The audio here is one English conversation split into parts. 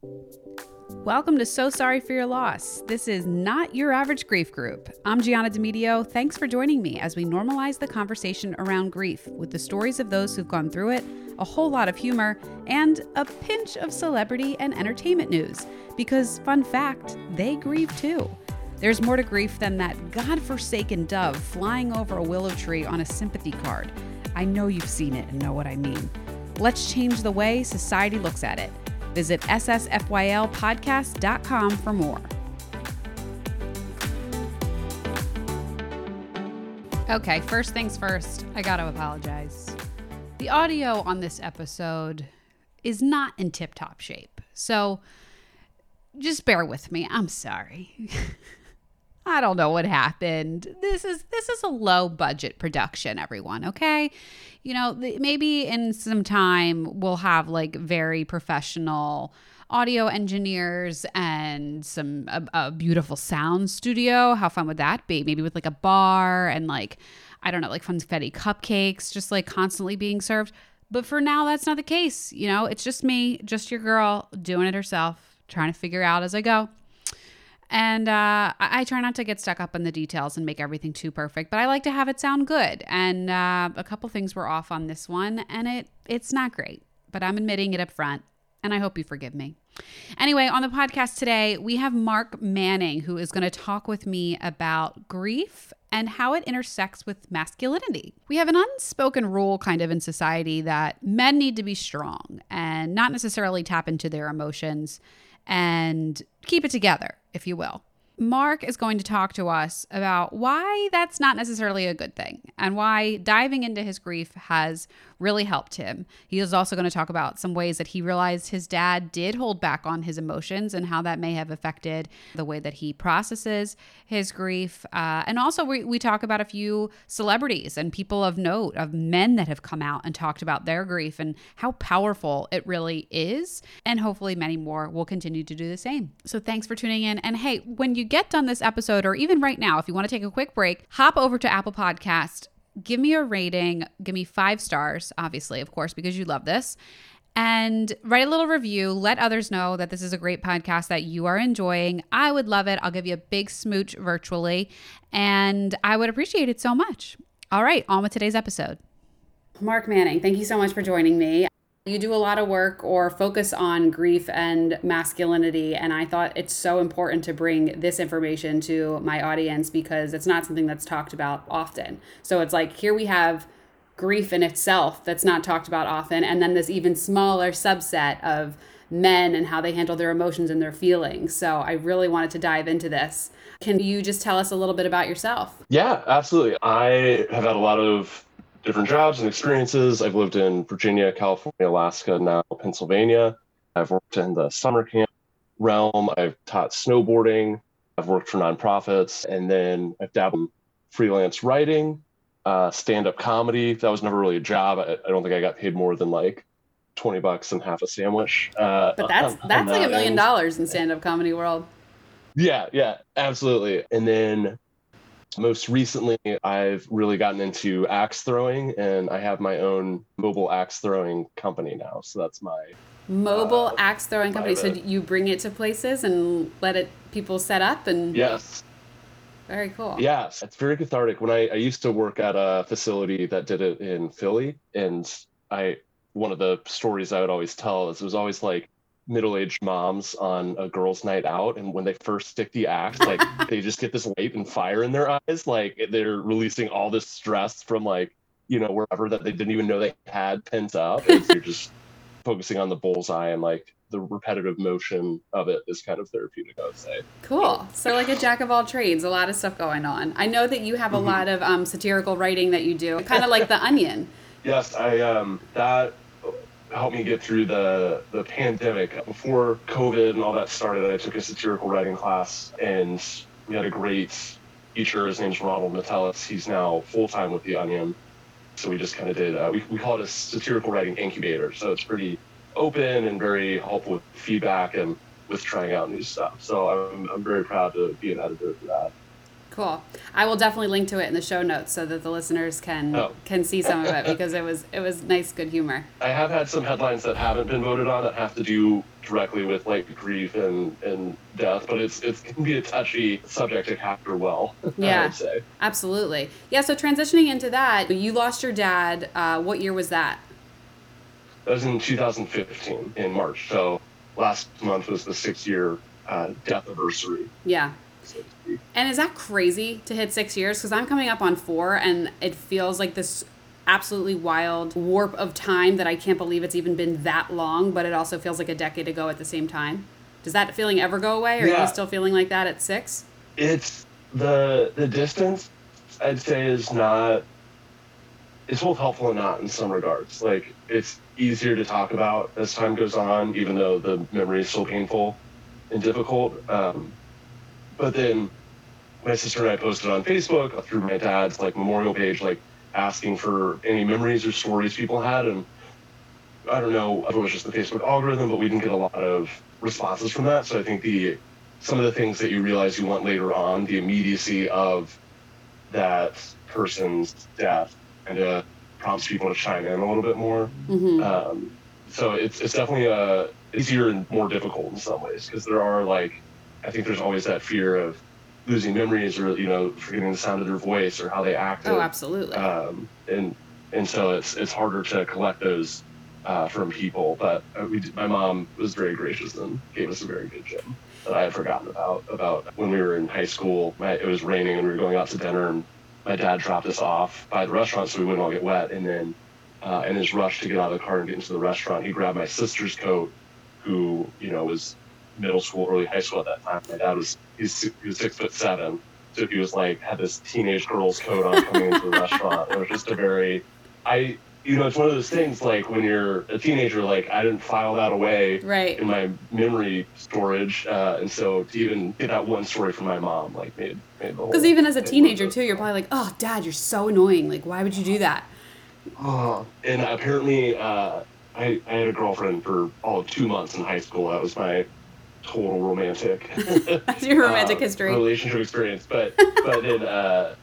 Welcome to So Sorry for Your Loss. This is not your average grief group. I'm Gianna Demedio. Thanks for joining me as we normalize the conversation around grief with the stories of those who've gone through it, a whole lot of humor, and a pinch of celebrity and entertainment news. Because, fun fact, they grieve too. There's more to grief than that god-forsaken dove flying over a willow tree on a sympathy card. I know you've seen it and know what I mean. Let's change the way society looks at it. Visit ssfylpodcast.com for more. Okay, first things first, I got to apologize. The audio on this episode is not in tip top shape. So just bear with me. I'm sorry. I don't know what happened. This is this is a low budget production, everyone, okay? You know, maybe in some time we'll have like very professional audio engineers and some a, a beautiful sound studio. How fun would that be? Maybe with like a bar and like I don't know, like funfetti cupcakes just like constantly being served. But for now that's not the case. You know, it's just me, just your girl doing it herself, trying to figure out as I go. And uh, I, I, try not to get stuck up in the details and make everything too perfect, but I like to have it sound good. And uh, a couple things were off on this one, and it it's not great, but I'm admitting it up front, and I hope you forgive me. Anyway, on the podcast today, we have Mark Manning, who is going to talk with me about grief and how it intersects with masculinity. We have an unspoken rule kind of in society that men need to be strong and not necessarily tap into their emotions and keep it together, if you will. Mark is going to talk to us about why that's not necessarily a good thing and why diving into his grief has really helped him. He is also going to talk about some ways that he realized his dad did hold back on his emotions and how that may have affected the way that he processes his grief. Uh, and also, we, we talk about a few celebrities and people of note, of men that have come out and talked about their grief and how powerful it really is. And hopefully, many more will continue to do the same. So, thanks for tuning in. And hey, when you get done this episode, or even right now, if you want to take a quick break, hop over to Apple Podcast give me a rating, give me five stars, obviously, of course, because you love this. And write a little review. Let others know that this is a great podcast that you are enjoying. I would love it. I'll give you a big smooch virtually, and I would appreciate it so much. All right, on with today's episode. Mark Manning, thank you so much for joining me you do a lot of work or focus on grief and masculinity and i thought it's so important to bring this information to my audience because it's not something that's talked about often. So it's like here we have grief in itself that's not talked about often and then this even smaller subset of men and how they handle their emotions and their feelings. So i really wanted to dive into this. Can you just tell us a little bit about yourself? Yeah absolutely. I have had a lot of different jobs and experiences. I've lived in Virginia, California, Alaska, now Pennsylvania. I've worked in the summer camp realm. I've taught snowboarding. I've worked for nonprofits, and then I've dabbled in freelance writing, uh, stand-up comedy. That was never really a job. I, I, don't think I got paid more than like twenty bucks and half a sandwich. Uh, but that's on, that's on like that a million end. dollars in stand-up comedy world. Yeah, yeah, absolutely. And then most recently, I've really gotten into axe throwing, and I have my own mobile axe throwing company now. So that's my mobile uh, axe throwing company. So you bring it to places and let it people set up and yes. Very cool. Yes, it's very cathartic. When I, I used to work at a facility that did it in Philly, and I one of the stories I would always tell is it was always like middle-aged moms on a girls' night out, and when they first stick the axe, like they just get this light and fire in their eyes, like they're releasing all this stress from like you know wherever that they didn't even know they had pent up. You're just focusing on the bullseye and like the repetitive motion of it is kind of therapeutic, I would say. Cool. So, like a jack of all trades, a lot of stuff going on. I know that you have a mm-hmm. lot of um, satirical writing that you do, kind of like The Onion. Yes, I um that helped me get through the the pandemic. Before COVID and all that started, I took a satirical writing class, and we had a great teacher. His name's Ronald Metellus. He's now full time with The Onion. So we just kind of did. Uh, we we call it a satirical writing incubator. So it's pretty open and very helpful with feedback and with trying out new stuff. So I'm I'm very proud to be an editor for that. Cool. I will definitely link to it in the show notes so that the listeners can Oh. can see some of it because it was it was nice, good humor. I have had some headlines that haven't been voted on that have to do directly with like grief and, and death, but it's it can be a touchy subject to capture well. I Yeah. would say. Absolutely. Yeah. So transitioning into that, you lost your dad. Uh, what year was that? That was in 2015 in March. So last month was the six year uh, death anniversary. Yeah. So to speak. And is that crazy to hit six years? Because I'm coming up on four, and it feels like this absolutely wild warp of time that I can't believe it's even been that long. But it also feels like a decade ago at the same time. Does that feeling ever go away? Or are you still feeling like that at six? It's the the distance. I'd say is not. It's both helpful and not in some regards. Like it's easier to talk about as time goes on, even though the memory is still painful and difficult. Um, but then my sister and I posted on Facebook through my dad's like memorial page, like asking for any memories or stories people had, and I don't know if it was just the Facebook algorithm, but we didn't get a lot of responses from that. So I think the some of the things that you realize you want later on, the immediacy of that person's death, and uh, prompts people to chime in a little bit more. Mm-hmm. Um, so it's it's definitely uh, easier and more difficult in some ways because there are like I think there's always that fear of losing memories or you know forgetting the sound of their voice or how they acted. oh, absolutely. Um, and and so it's it's harder to collect those uh, from people. But uh, we, my mom was very gracious and gave us a very good gym that I had forgotten about. About when we were in high school, my, it was raining and we were going out to dinner, and my dad dropped us off by the restaurant so we wouldn't all get wet. And then uh, in his rush to get out of the car and get into the restaurant, he grabbed my sister's coat, who you know was middle school, early high school at that time. My dad was he's he was six foot seven, so he was like had this teenage girl's coat on coming into the restaurant. It was just a very, I you know it's one of those things like when you're a teenager, like I didn't file that away right. in my memory storage, uh, and so to even get that one story from my mom like made made the whole. Because even as a teenager too, you're probably like, "Oh, Dad, you're so annoying. Like, why would you do that?" Oh, and apparently, uh, I, I had a girlfriend for all of two months in high school. That was my total romantic That's your romantic uh, history. relationship experience. But but then uh,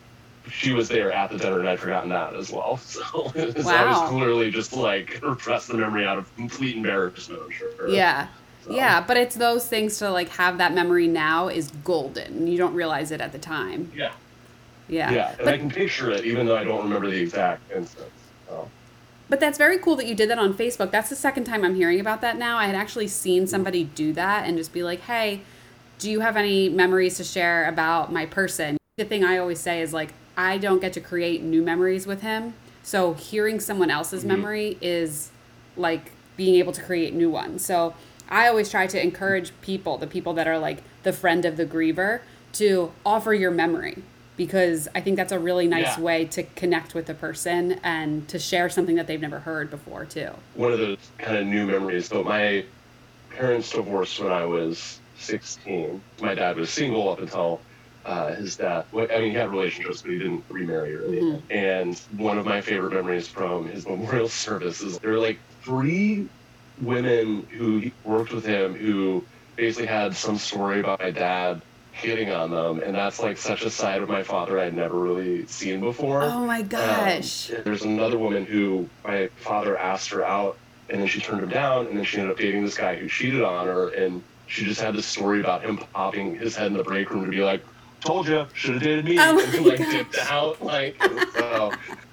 she was there at the dinner, and I'd forgotten that as well. So it was, I was clearly just like repressed the memory out of complete embarrassment. I'm sure. Yeah. So- Yeah, but it's those things to like have that memory now is golden. You don't realize it at the time. Yeah. Yeah. Yeah. And But I can picture it, even though I don't remember the exact instance. So. But that's very cool that you did that on Facebook. That's the second time I'm hearing about that now. I had actually seen somebody do that and just be like, hey, do you have any memories to share about my person? The thing I always say is like, I don't get to create new memories with him. So hearing someone else's Mhm. memory is like being able to create new ones. So I always try to encourage people, the people that are like the friend of the griever, to offer your memory because I think that's a really nice Yeah. way to connect with the person and to share something that they've never heard before too. one of those kind of new memories. But my parents divorced when I was 16. My dad was single up until uh, his death. I mean, he had relationships, but he didn't remarry or anything. And one of my favorite memories from his memorial service is there were like three women who worked with him who basically had some story about my dad hitting on them. And that's like such a side of my father I'd never really seen before. Oh my gosh. Um, there's another woman who my father asked her out, and then she turned him down, and then she ended up dating this guy who cheated on her, and she just had this story about him popping his head in the break room to be like, "Told you, should have dated me," Oh and he, like gosh. dipped out, like so.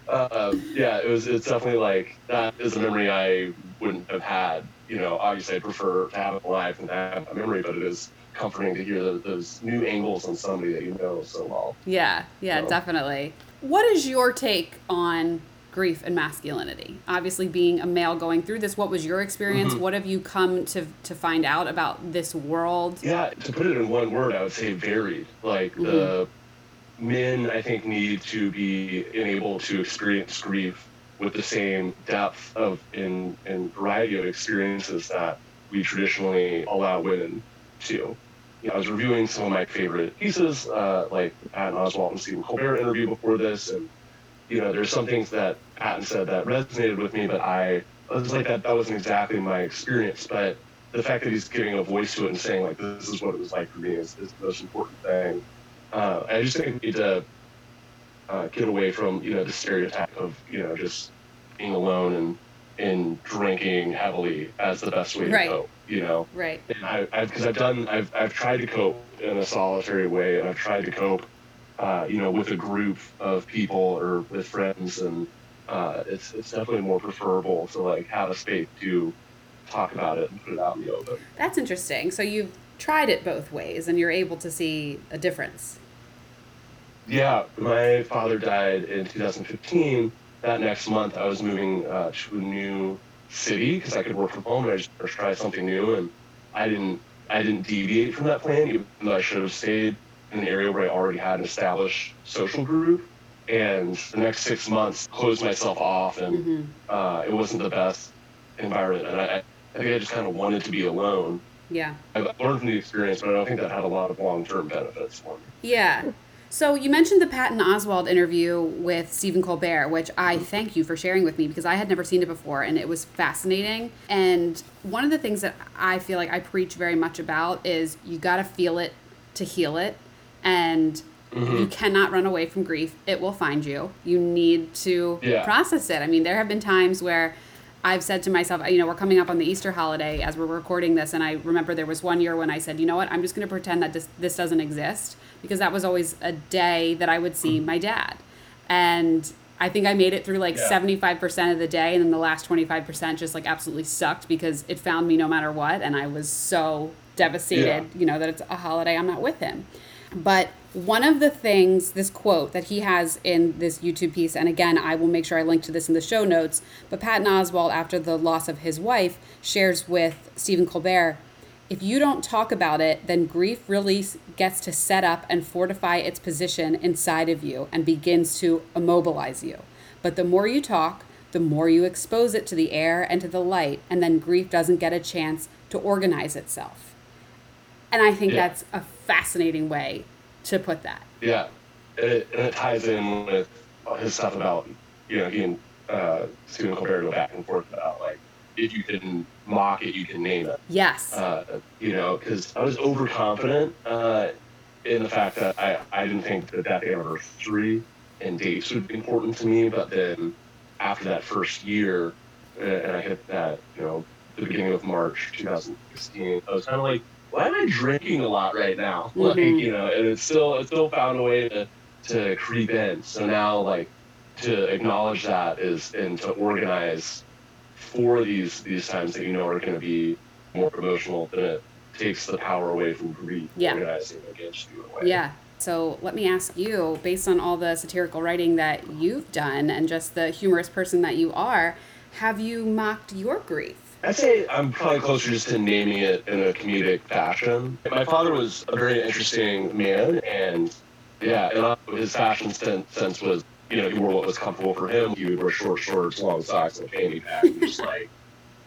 Uh, yeah, it was. It's definitely like that is a memory I wouldn't have had. You know, obviously I prefer to have it alive than to have a memory, but it is comforting to hear those, those new angles on somebody that you know so well. yeah, yeah, So- definitely. What is your take on grief and masculinity? Obviously, being a male going through this, what was your experience? Mhm. What have you come to to find out about this world? Yeah, to put it in one word, I would say varied. Like the men, I think, need to be able to experience grief with the same depth of and, and variety of experiences that we traditionally allow women to. You know, I was reviewing some of my favorite pieces, uh, like the Patton Oswalt and Stephen Colbert interview before this, and you know, there's some things that Patton said that resonated with me, but I, I was like that that wasn't exactly my experience, but the fact that he's giving a voice to it and saying like this is what it was like for me is, is the most important thing. uh, I just think we need to uh, get away from you know the stereotype of you know just being alone and and drinking heavily as the best way Right. to cope. You know, Right. and I, I've because I've done I've I've tried to cope in a solitary way, and I've tried to cope, uh, you know, with a group of people or with friends, and uh, it's it's definitely more preferable to like have a space to talk about it and put it out in the open. That's interesting. So you've tried it both ways and you're able to see a difference. Yeah, my father died in 2015. That next month, I was moving uh, to a new city because I could work from home and I just try something new. And I didn't, I didn't deviate from that plan, even though I should have stayed in an area where I already had an established social group. And the next six months, closed myself off, and hmm uh, it wasn't the best environment. And I, I think I just kind of wanted to be alone. Yeah. I've learned from the experience, but I don't think that had a lot of long-term benefits for me. Yeah. So you mentioned the Patton Oswalt interview with Stephen Colbert, which I mm-hmm. thank you for sharing with me because I had never seen it before and it was fascinating. And one of the things that I feel like I preach very much about is you got to feel it to heal it. And mm-hmm. you cannot run away from grief. It will find you. You need to Yeah. process it. I mean, there have been times where I've said to myself, you know, we're coming up on the Easter holiday as we're recording this, and I remember there was one year when I said, you know what, I'm just going to pretend that this this doesn't exist because that was always a day that I would see mm-hmm. my dad, and I think I made it through like Yeah. 75% of the day, and then the last 25% just like absolutely sucked because it found me no matter what, and I was so devastated, Yeah. you know, that it's a holiday I'm not with him. But one of the things, this quote that he has in this YouTube piece, and again, I will make sure I link to this in the show notes, but Patton Oswalt, after the loss of his wife, shares with Stephen Colbert if you don't talk about it, then grief really gets to set up and fortify its position inside of you and begins to immobilize you. But the more you talk, the more you expose it to the air and to the light, and then grief doesn't get a chance to organize itself. And I think Yeah. that's a fascinating way to put that. Yeah, and it, it ties in with his stuff about you know he and uh, Stephen Colbert go back and forth about like if you can mock it, you can name it. Yes. Uh, you know, because I was overconfident uh, in the fact that I, I didn't think the death anniversary and dates would be important to me, but then after that first year, uh, and I hit that you know the beginning of March 2016, I was kind of like, why am I drinking a lot right now? Like Mhm. you know, and it's still it still found a way to to creep in. So now like to acknowledge that is and to organize for these these times that you know are going to be more emotional, then it takes the power away from grief Yeah. against you. Yeah. So let me ask you, based on all the satirical writing that you've done and just the humorous person that you are, have you mocked your grief? I'd say I'm probably closer just to naming it in a comedic fashion. My father was a very interesting man, and yeah, and his fashion sense was, you know, he wore what was comfortable for him. He would wear short shorts, long socks, and a fanny pack, and just like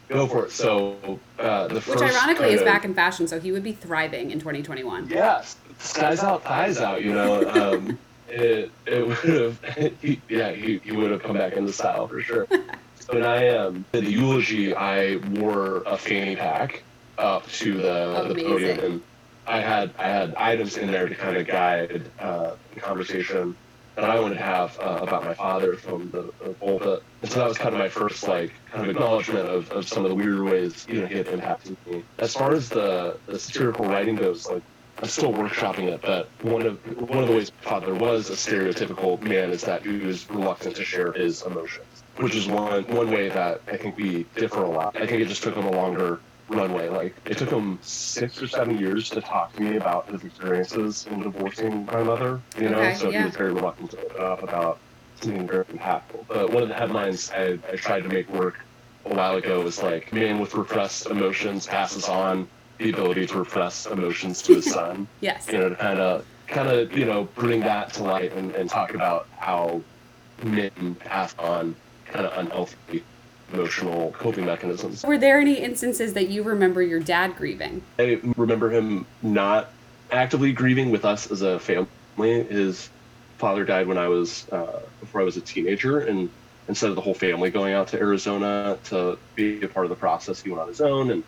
go for it. So uh, the Which ironically is of- back in fashion, so he would be thriving in 2021. Yes, skies out, thighs out. You know, um, it it would have. Yeah, he, he would have come back into style for sure. When I um, did the eulogy, I wore a fanny pack up to the, the podium, and I had I had items in there to kind of guide uh, the conversation that I wanted to have uh, about my father from the, the pulpit. And so that was kind of my first like kind of acknowledgement of, of some of the weird ways you know he had impacted me. As far as the, the satirical writing goes, like I'm still workshopping it, but one of one of the ways my father was a stereotypical man is that he was reluctant to share his emotions, which is one one way that I think we differ a lot. I think it just took him a longer runway. Like it took him six or seven years to talk to me about his experiences in divorcing my mother. You know, Okay, so yeah. he was very reluctant to open up about something very impactful. But one of the headlines I, I tried to make work a while ago was like, man with repressed emotions passes on the ability to repress emotions to his son. Yes. You know, to kind of, kind of, you know, bring that to light and, and talk about how men pass on kind of unhealthy emotional coping mechanisms. Were there any instances that you remember your dad grieving? I remember him not actively grieving with us as a family. His father died when I was uh, before I was a teenager, and instead of the whole family going out to Arizona to be a part of the process, he went on his own and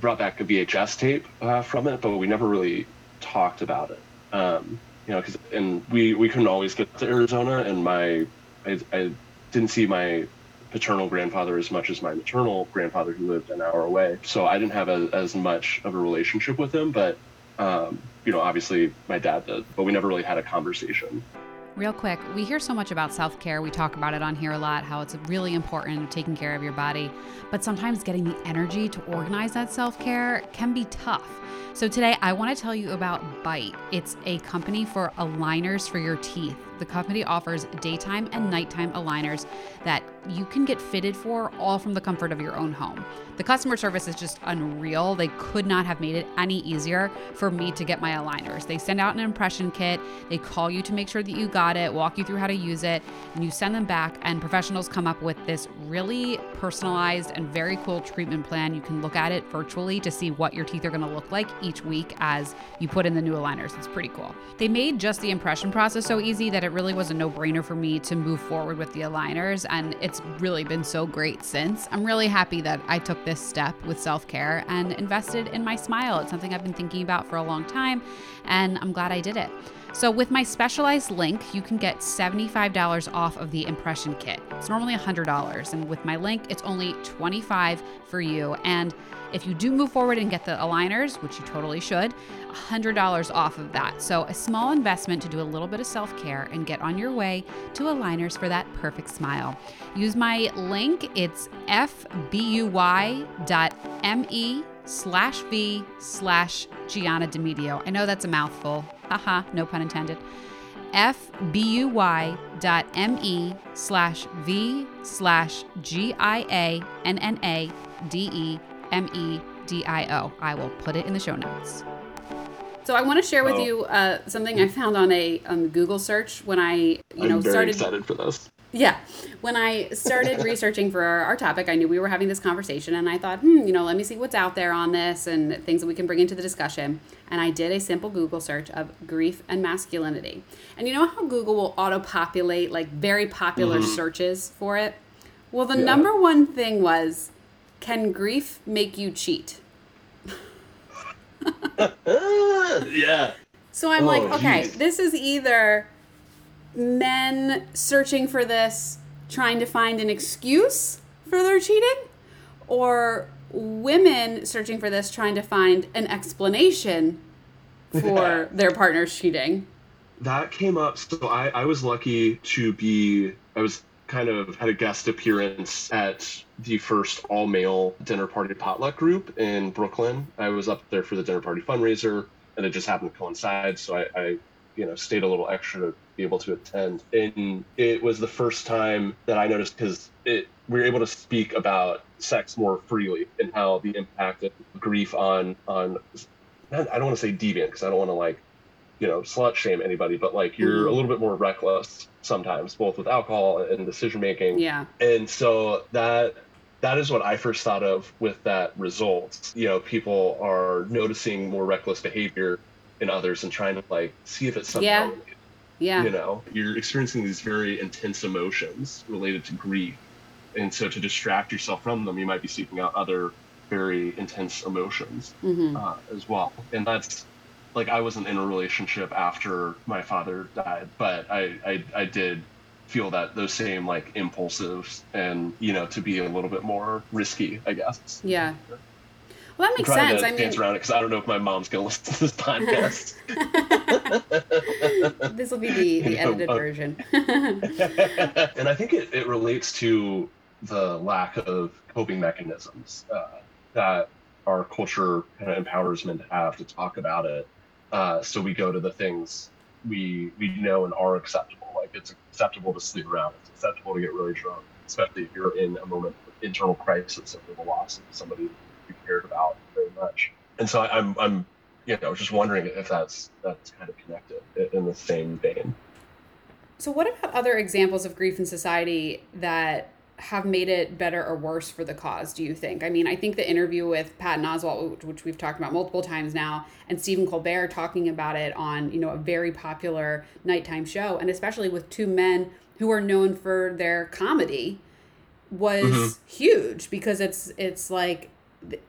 brought back a VHS tape uh, from it, but we never really talked about it. Um, you know, because and we we couldn't always get to Arizona, and my I, I didn't see my paternal grandfather as much as my maternal grandfather who lived an hour away. So I didn't have a, as much of a relationship with him, but um, you know, obviously my dad did, but we never really had a conversation. Real quick, we hear so much about self care. We talk about it on here a lot, how it's really important taking care of your body. But sometimes getting the energy to organize that self care can be tough. So today I want to tell you about Byte. It's a company for aligners for your teeth. The company offers daytime and nighttime aligners that you can get fitted for all from the comfort of your own home. The customer service is just unreal. They could not have made it any easier for me to get my aligners. They send out an impression kit, they call you to make sure that you got it, walk you through how to use it, and you send them back, and professionals come up with this really personalized and very cool treatment plan. You can look at it virtually to see what your teeth are going to look like each week as you put in the new aligners. It's pretty cool. They made just the impression process so easy that it really was a no brainer for me to move forward with the aligners, and it's really been so great since. I'm really happy that I took this step with self care and invested in my smile. It's something I've been thinking about for a long time, and I'm glad I did it. So, with my specialized link, you can get $75 off of the impression kit. It's normally $100, and with my link, it's only $25 for you. And if you do move forward and get the aligners, which you totally should, $100 off of that. So, a small investment to do a little bit of self care and get on your way to aligners for that perfect smile. Use my link, it's fbuy.me slash v slash Gianna Demedio. I know that's a mouthful. Haha, no pun intended. fbuy.me slash v slash G I A N N A D E M E D I O. I will put it in the show notes. So I want to share with oh. you uh, something I found on a um, Google search when I, you I'm know, very started. excited for this. Yeah. When I started researching for our, our, topic, I knew we were having this conversation, and I thought, hmm, you know, let me see what's out there on this and things that we can bring into the discussion. And I did a simple Google search of grief and masculinity. And you know how Google will auto populate like very popular mm-hmm. searches for it? Well, the yeah. number one thing was can grief make you cheat? yeah. So I'm oh, like, okay, geez. this is either men searching for this, trying to find an excuse for their cheating, or women searching for this, trying to find an explanation for their partner's cheating. That came up. So I, I was lucky to be, I was kind of had a guest appearance at the first all male dinner party potluck group in Brooklyn. I was up there for the dinner party fundraiser and it just happened to coincide. So I, I you know, stayed a little extra to be able to attend. And it was the first time that I noticed because it we were able to speak about sex more freely and how the impact of grief on on I don't want to say deviant because I don't want to like you know slut shame anybody, but like you're mm-hmm. a little bit more reckless sometimes, both with alcohol and decision making. Yeah. And so that that is what I first thought of with that result. You know, people are noticing more reckless behavior in others and trying to like see if it's something. Yeah. Yeah. You know, you're experiencing these very intense emotions related to grief. And so to distract yourself from them, you might be seeking out other very intense emotions mm-hmm. uh, as well. And that's like I wasn't in a relationship after my father died, but I, I, I did feel that those same like impulses and you know to be a little bit more risky, I guess. Yeah. Well, that makes I'm trying sense. To I mean, dance around it because I don't know if my mom's gonna listen to this podcast. this will be the, the edited know, version. and I think it, it relates to the lack of coping mechanisms uh, that our culture kind of empowers men to have to talk about it. Uh, so we go to the things we we know and are acceptable. It's acceptable to sleep around. It's acceptable to get really drunk, especially if you're in a moment of internal crisis of the loss of somebody you cared about very much. And so I, I'm I'm you know I was just wondering if that's that's kind of connected in the same vein. So what about other examples of grief in society that have made it better or worse for the cause, do you think? I mean, I think the interview with Patton Oswalt, which we've talked about multiple times now, and Stephen Colbert talking about it on, you know, a very popular nighttime show, and especially with two men who are known for their comedy, was mm-hmm. huge because it's it's like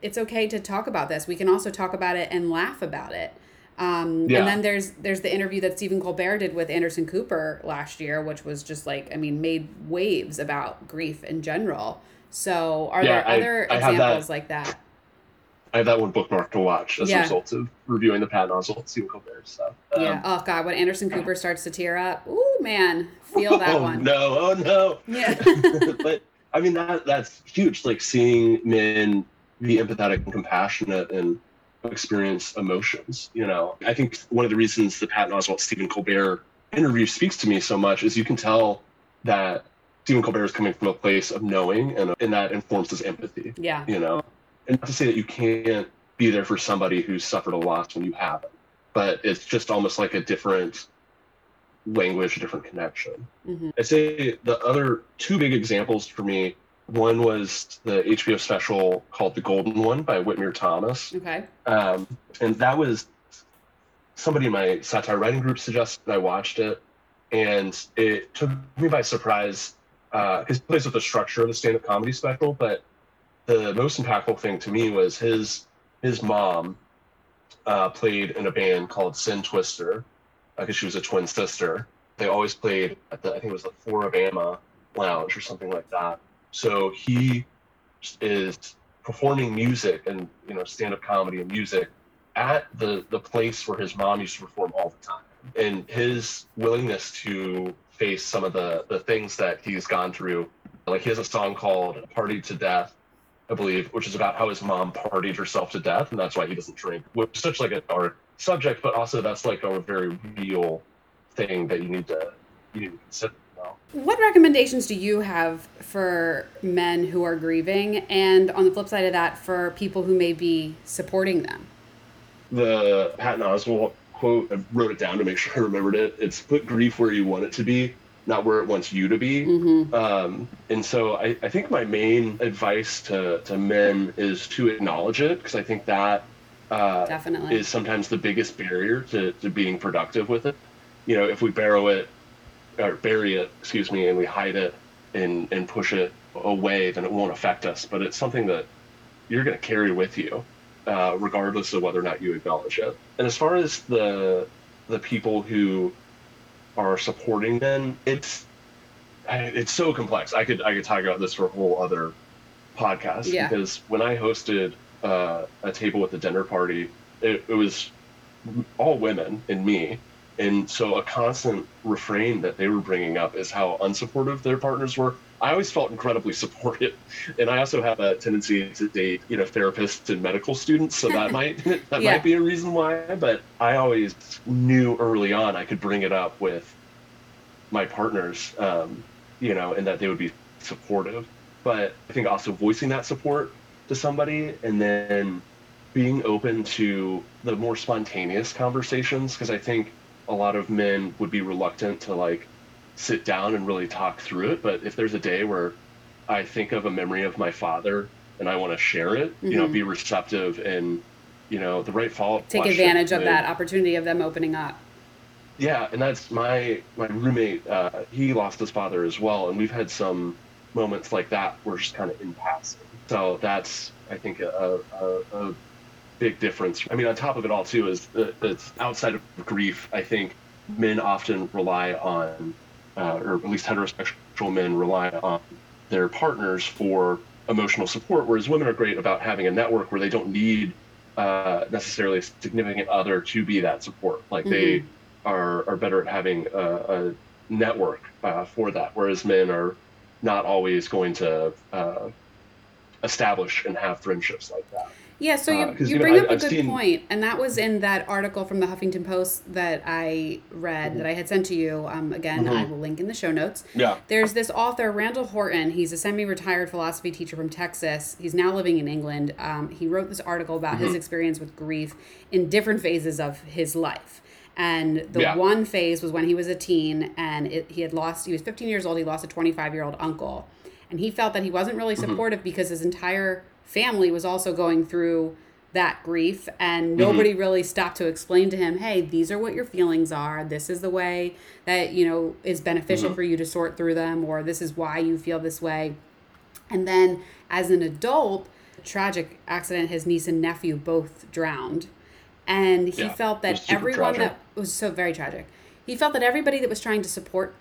it's okay to talk about this. We can also talk about it and laugh about it. Um, yeah. And then there's there's the interview that Stephen Colbert did with Anderson Cooper last year, which was just like I mean made waves about grief in general. So are yeah, there I, other I examples that, like that? I have that one bookmarked to watch as yeah. a result of reviewing the Pat Oswalt, Stephen Colbert stuff. Um, yeah. Oh God, when Anderson Cooper starts to tear up, ooh man, feel that oh, one. No, oh no. Yeah. but I mean that that's huge. Like seeing men be empathetic and compassionate and experience emotions. You know, I think one of the reasons the Patton Oswalt Stephen Colbert interview speaks to me so much is you can tell that Stephen Colbert is coming from a place of knowing and, and that informs his empathy. Yeah. You know, and not to say that you can't be there for somebody who's suffered a loss when you haven't, but it's just almost like a different language, a different connection. Mm-hmm. I'd say the other two big examples for me one was the HBO special called The Golden One by Whitmer Thomas. Okay. Um, and that was somebody in my satire writing group suggested I watched it. And it took me by surprise because uh, it plays with the structure of the stand up comedy special. But the most impactful thing to me was his his mom uh, played in a band called Sin Twister because uh, she was a twin sister. They always played at the, I think it was the Flora-Bama Lounge or something like that. So he is performing music and you know stand-up comedy and music at the the place where his mom used to perform all the time. And his willingness to face some of the the things that he's gone through, like he has a song called "Party to Death," I believe, which is about how his mom partied herself to death, and that's why he doesn't drink. Which is such like a dark subject, but also that's like a very real thing that you need to you need to consider. What recommendations do you have for men who are grieving, and on the flip side of that, for people who may be supporting them? The Patton Oswalt quote, I wrote it down to make sure I remembered it. It's put grief where you want it to be, not where it wants you to be. Mm-hmm. Um, and so I, I think my main advice to, to men is to acknowledge it, because I think that uh, Definitely. is sometimes the biggest barrier to, to being productive with it. You know, if we borrow it or bury it, excuse me, and we hide it and and push it away, then it won't affect us. But it's something that you're going to carry with you, uh, regardless of whether or not you acknowledge it. And as far as the the people who are supporting them, it's it's so complex. I could I could talk about this for a whole other podcast yeah. because when I hosted uh, a table with the dinner party, it, it was all women and me and so a constant refrain that they were bringing up is how unsupportive their partners were. I always felt incredibly supported, and I also have a tendency to date, you know, therapists and medical students, so that might that yeah. might be a reason why. But I always knew early on I could bring it up with my partners, um, you know, and that they would be supportive. But I think also voicing that support to somebody, and then being open to the more spontaneous conversations, because I think a lot of men would be reluctant to like sit down and really talk through it. But if there's a day where I think of a memory of my father and I want to share it, mm-hmm. you know, mm-hmm. be receptive and you know the right follow up. Take advantage of that opportunity of them opening up. Yeah, and that's my my roommate. Uh, he lost his father as well, and we've had some moments like that where just kind of in passing. So that's I think a, a, a big difference. I mean, on top of it all, too, is that it's outside of grief. I think men often rely on, uh, or at least heterosexual men rely on their partners for emotional support, whereas women are great about having a network where they don't need uh, necessarily a significant other to be that support. Like mm-hmm. they are are better at having a, a network uh, for that, whereas men are not always going to uh, establish and have friendships like that. Yeah, so you, uh, you, you bring know, up I, a good seen... point, and that was in that article from the Huffington Post that I read mm-hmm. that I had sent to you. Um, again, mm-hmm. I will link in the show notes. Yeah. There's this author, Randall Horton. He's a semi-retired philosophy teacher from Texas. He's now living in England. Um, he wrote this article about mm-hmm. his experience with grief in different phases of his life. And the yeah. one phase was when he was a teen, and it, he had lost. He was 15 years old. He lost a 25 year old uncle, and he felt that he wasn't really mm-hmm. supportive because his entire family was also going through that grief and mm-hmm. nobody mm-hmm. really stopped to explain to him hey these are what your feelings are this is the way that you know is beneficial mm-hmm. for you to sort through them or this is why you feel this way and then as an adult tragic accident his niece and nephew both drowned and he Yeah, felt that everyone tragic. that was so very tragic. He felt that everybody that was trying to support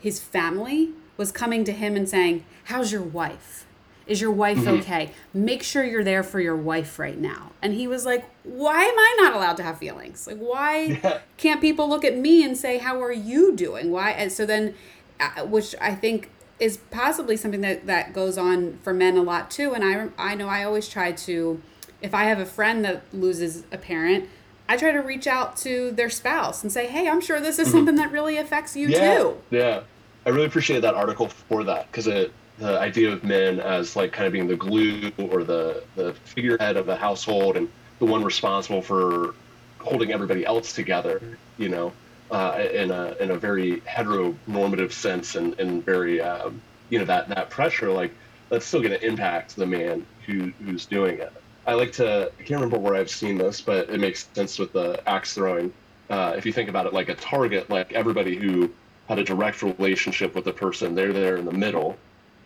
his family was coming to him and saying, "How's your wife? Is your wife Mm-hmm. okay? Make sure you're there for your wife right now." And he was like, "Why am I not allowed to have feelings? Like why Yeah. can't people look at me and say, "How are you doing?" Why? And so then, uh, which I think is possibly something that that goes on for men a lot too. And I I know I always try to, if I have a friend that loses a parent, I try to reach out to their spouse and say, "Hey, I'm sure this is something that really affects you Mm-hmm. yeah, too." Yeah. I really appreciated that article for that because it the idea of men as like kind of being the glue or the the figurehead of the household and the one responsible for holding everybody else together, you know, uh, in a in a very heteronormative sense and and very um, you know that that pressure like that's still going to impact the man who who's doing it. I like to I can't remember where I've seen this, but it makes sense with the axe throwing. Uh, if you think about it like a target, like everybody who had a direct relationship with the person, they're there in the middle,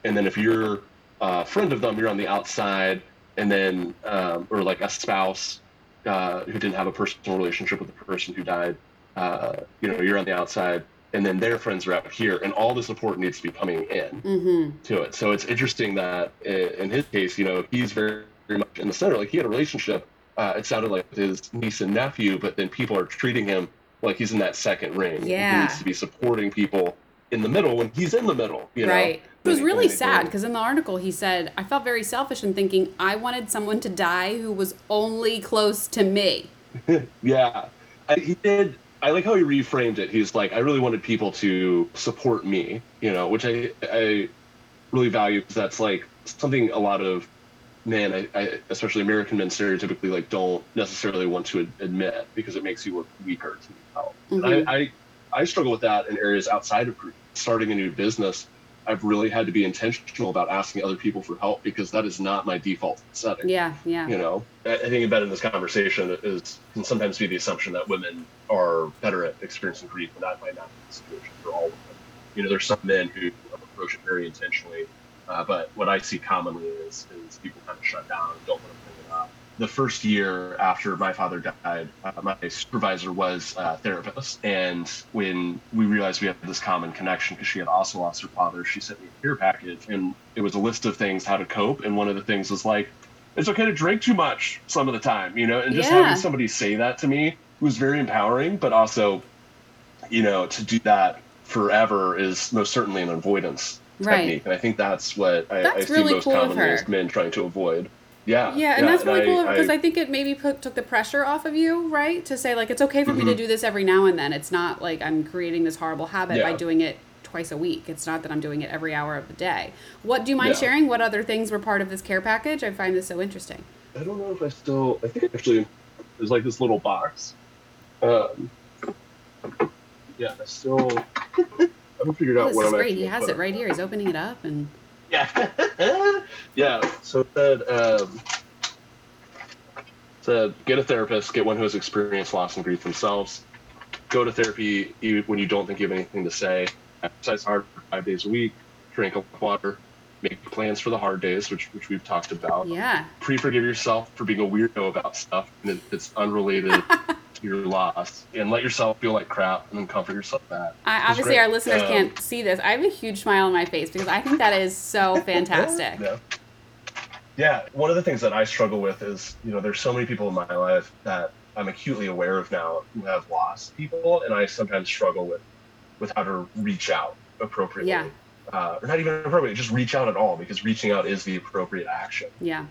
and then if you're a friend of them, you're on the outside, and then um, or like a spouse uh, who didn't have a personal relationship with the person who died, uh, you know, you're on the outside, and then their friends are out here, and all the support needs to be coming in Mm-hmm. to it. So it's interesting that in his case, you know, he's very, very much in the center. Like he had a relationship. Uh, it sounded like with his niece and nephew, but then people are treating him like he's in that second ring. Yeah. He needs to be supporting people in the middle when he's in the middle. You know? Right. It was really sad because in the article he said, I felt very selfish in thinking I wanted someone to die who was only close to me. Yeah, I, he did. I like how he reframed it. He's like, I really wanted people to support me, you know, which I I really value because that's like something a lot of men, I, I, especially American men, stereotypically like don't necessarily want to ad- admit because it makes you look weaker to. Mhm. And I, I I struggle with that in areas outside of group. Starting a new business, I've really had to be intentional about asking other people for help because that is not my default setting. Yeah, yeah. you know? I I think embedded in this conversation is can sometimes be the assumption that women are better at experiencing grief and that might not be the situation for all women you know there's some men who approach it very intentionally uh, but what i see commonly is, is people kind of shut down and don't want to bring it up the first year after my father died uh, my supervisor was a therapist and when we realized we had this common connection because she had also lost her father she sent me a care package and it was a list of things how to cope and one of the things was like it's okay to drink too much some of the time, you know, and just Yeah. having somebody say that to me was very empowering, but also, you know, to do that forever is most certainly an avoidance Right. technique. And I think that's what I, I That's see most cool commonly as men trying to avoid. Yeah. Yeah, and that's really I- cool because I- I, think it maybe put, took the pressure off of you, right? To say like it's okay for me Mm-hmm. to do this every now and then. It's not like I'm creating this horrible habit by doing it twice a week. It's not that I'm doing it every hour of the day. What do you mind Yeah. sharing? What other things were part of this care package? I find this so interesting. I don't know if I still. I think actually there's like this little box. Um, yeah, I still. I haven't figured Oh, out this what is I'm great. He has it right here. He's opening it up and Yeah. yeah. So it said, um, said get a therapist, get one who has experienced loss and grief themselves. Go to therapy even when you don't think you have anything to say. Exercise hard for five days a week. Drink water. Make plans for the hard days, which which we've talked about. yeah. Pre-forgive yourself for being a weirdo about stuff and it- it's unrelated your loss, and let yourself feel like crap, and then comfort yourself back. I, obviously, our listeners Um, can't see this. I have a huge smile on my face because I think that is so fantastic. Yeah. Yeah. One of the things that I struggle with is, you know, there's so many people in my life that I'm acutely aware of now who have lost people, and I sometimes struggle with with how to reach out appropriately. Yeah. Uh, or not even appropriately, just reach out at all because reaching out is the appropriate action. Yeah.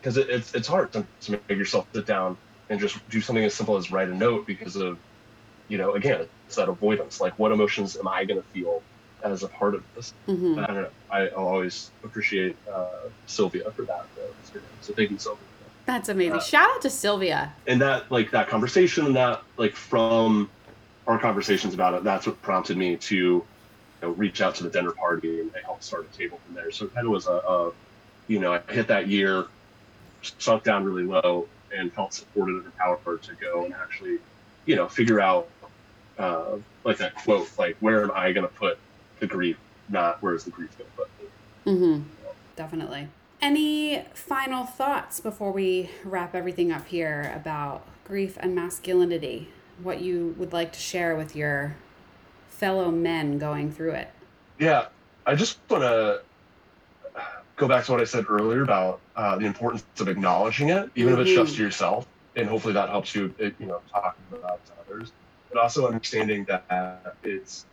Because it, it's it's hard to, to make yourself sit down and just do something as simple as write a note because of, you know, again, it's that avoidance. Like, what emotions am I going to feel as a part of this? hmm I don't know. I, always appreciate uh, Sylvia for that. Though. It's her name. So thank you, Sylvia. That's amazing. Uh, Shout out to Sylvia. And that, like, that conversation and that, like, from our conversations about it, that's what prompted me to, you know, reach out to the dinner party and help start a table from there. So it kind of was a, a, you know, I hit that year, sunk down really low, and felt supported and empowered to go and actually, you know, figure out, uh, like that quote, like, where am I going to put the grief, not where's the grief going to put me. Mm-hmm. Definitely. Any final thoughts before we wrap everything up here about grief and masculinity, what you would like to share with your fellow men going through it. Yeah, I just want to go back to what I said earlier about uh, the importance of acknowledging it, even mm-hmm. if it's just to mm-hmm. yourself, and hopefully that helps you, you know, talk about it to others. But also understanding that it's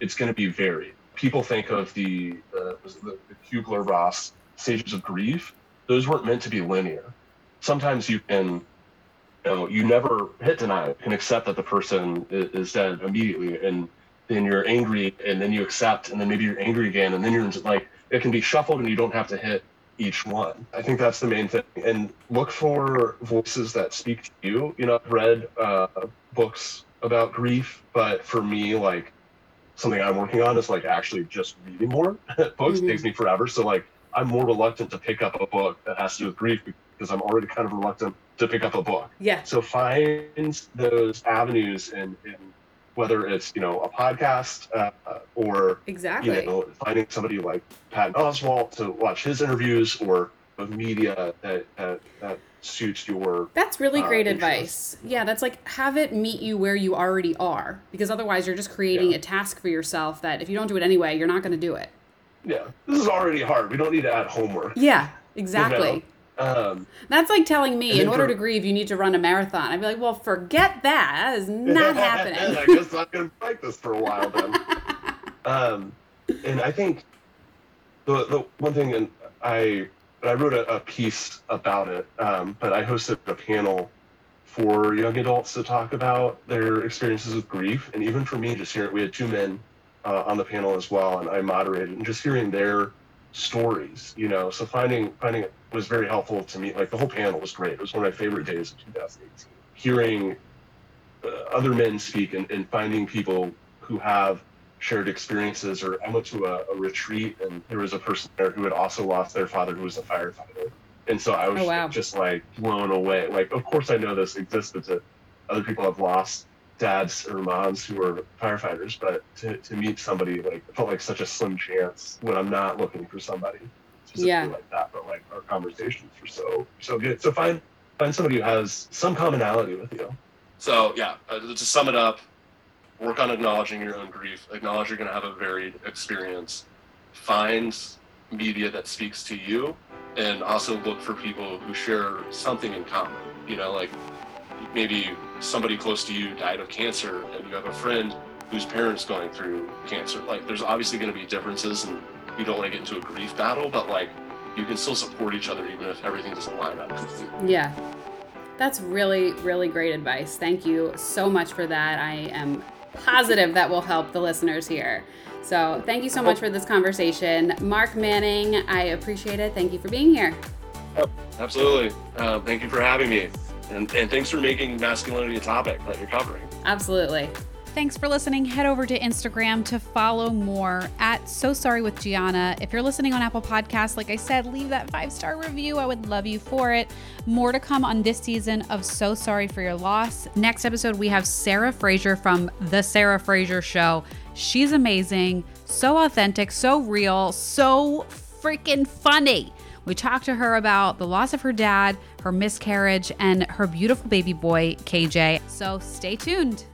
it's going to be varied. People think of the the, the, the Kubler Ross stages of grief; those weren't meant to be linear. Sometimes you can, you know, you never hit denial. Can accept that the person is, is dead immediately, and then you're angry, and then you accept, and then maybe you're angry again, and then you're like it can be shuffled and you don't have to hit each one. I think that's the main thing. And look for voices that speak to you. You know, I've read uh, books about grief, but for me, like something I'm working on is like actually just reading more books mm-hmm. takes me forever. So like I'm more reluctant to pick up a book that has to do with grief because I'm already kind of reluctant to pick up a book. Yeah. So find those avenues and, and whether it's you know a podcast uh, or exactly. you know finding somebody like Patton Oswalt to watch his interviews or of media that, that, that suits your that's really uh, great uh, advice. Yeah that's like have it meet you where you already are because otherwise you're just creating yeah. a task for yourself that if you don't do it anyway you're not going to do it. Yeah this is already hard. We don't need to add homework. Yeah exactly you know? Um, That's like telling me in order for, to grieve, you need to run a marathon. I'd be like, well, forget that. That is not happening. I guess I'm going to fight this for a while then. um, and I think the the one thing, and I I wrote a, a piece about it, um, but I hosted a panel for young adults to talk about their experiences with grief, and even for me, just hearing we had two men uh, on the panel as well, and I moderated, and just hearing their stories, you know. So finding finding it was very helpful to me. Like the whole panel was great. It was one of my favorite days of 2018. Hearing uh, other men speak and, and finding people who have shared experiences. Or I went to a, a, retreat and there was a person there who had also lost their father who was a firefighter. And so I was oh, wow. just like blown away. Like, of course I know this exists, but other people have lost dads or moms who are firefighters, but to, to meet somebody like it felt like such a slim chance when I'm not looking for somebody yeah. like that. But like our conversations were so so good. So find find somebody who has some commonality with you. So yeah, uh, to sum it up, work on acknowledging your own grief. Acknowledge you're going to have a varied experience. Find media that speaks to you, and also look for people who share something in common. You know, like maybe somebody close to you died of cancer and you have a friend whose parents going through cancer like there's obviously going to be differences and you don't want to get into a grief battle but like you can still support each other even if everything doesn't line up. Yeah. That's really really great advice. Thank you so much for that. I am positive that will help the listeners here. So thank you so much for this conversation. Mark manning i appreciate it. Thank you for being here. Absolutely. Uh, thank you for having me and, and thanks for making masculinity a topic that you're covering. Absolutely. Thanks for listening. Head over to Instagram to follow more at So Sorry with Gianna. If you're listening on Apple Podcasts, like I said, leave that five star review. I would love you for it. More to come on this season of So Sorry for Your Loss. Next episode, we have Sarah Fraser from The Sarah Fraser Show. She's amazing, so authentic, so real, so freaking funny. We talked to her about the loss of her dad, her miscarriage, and her beautiful baby boy, KJ. So stay tuned.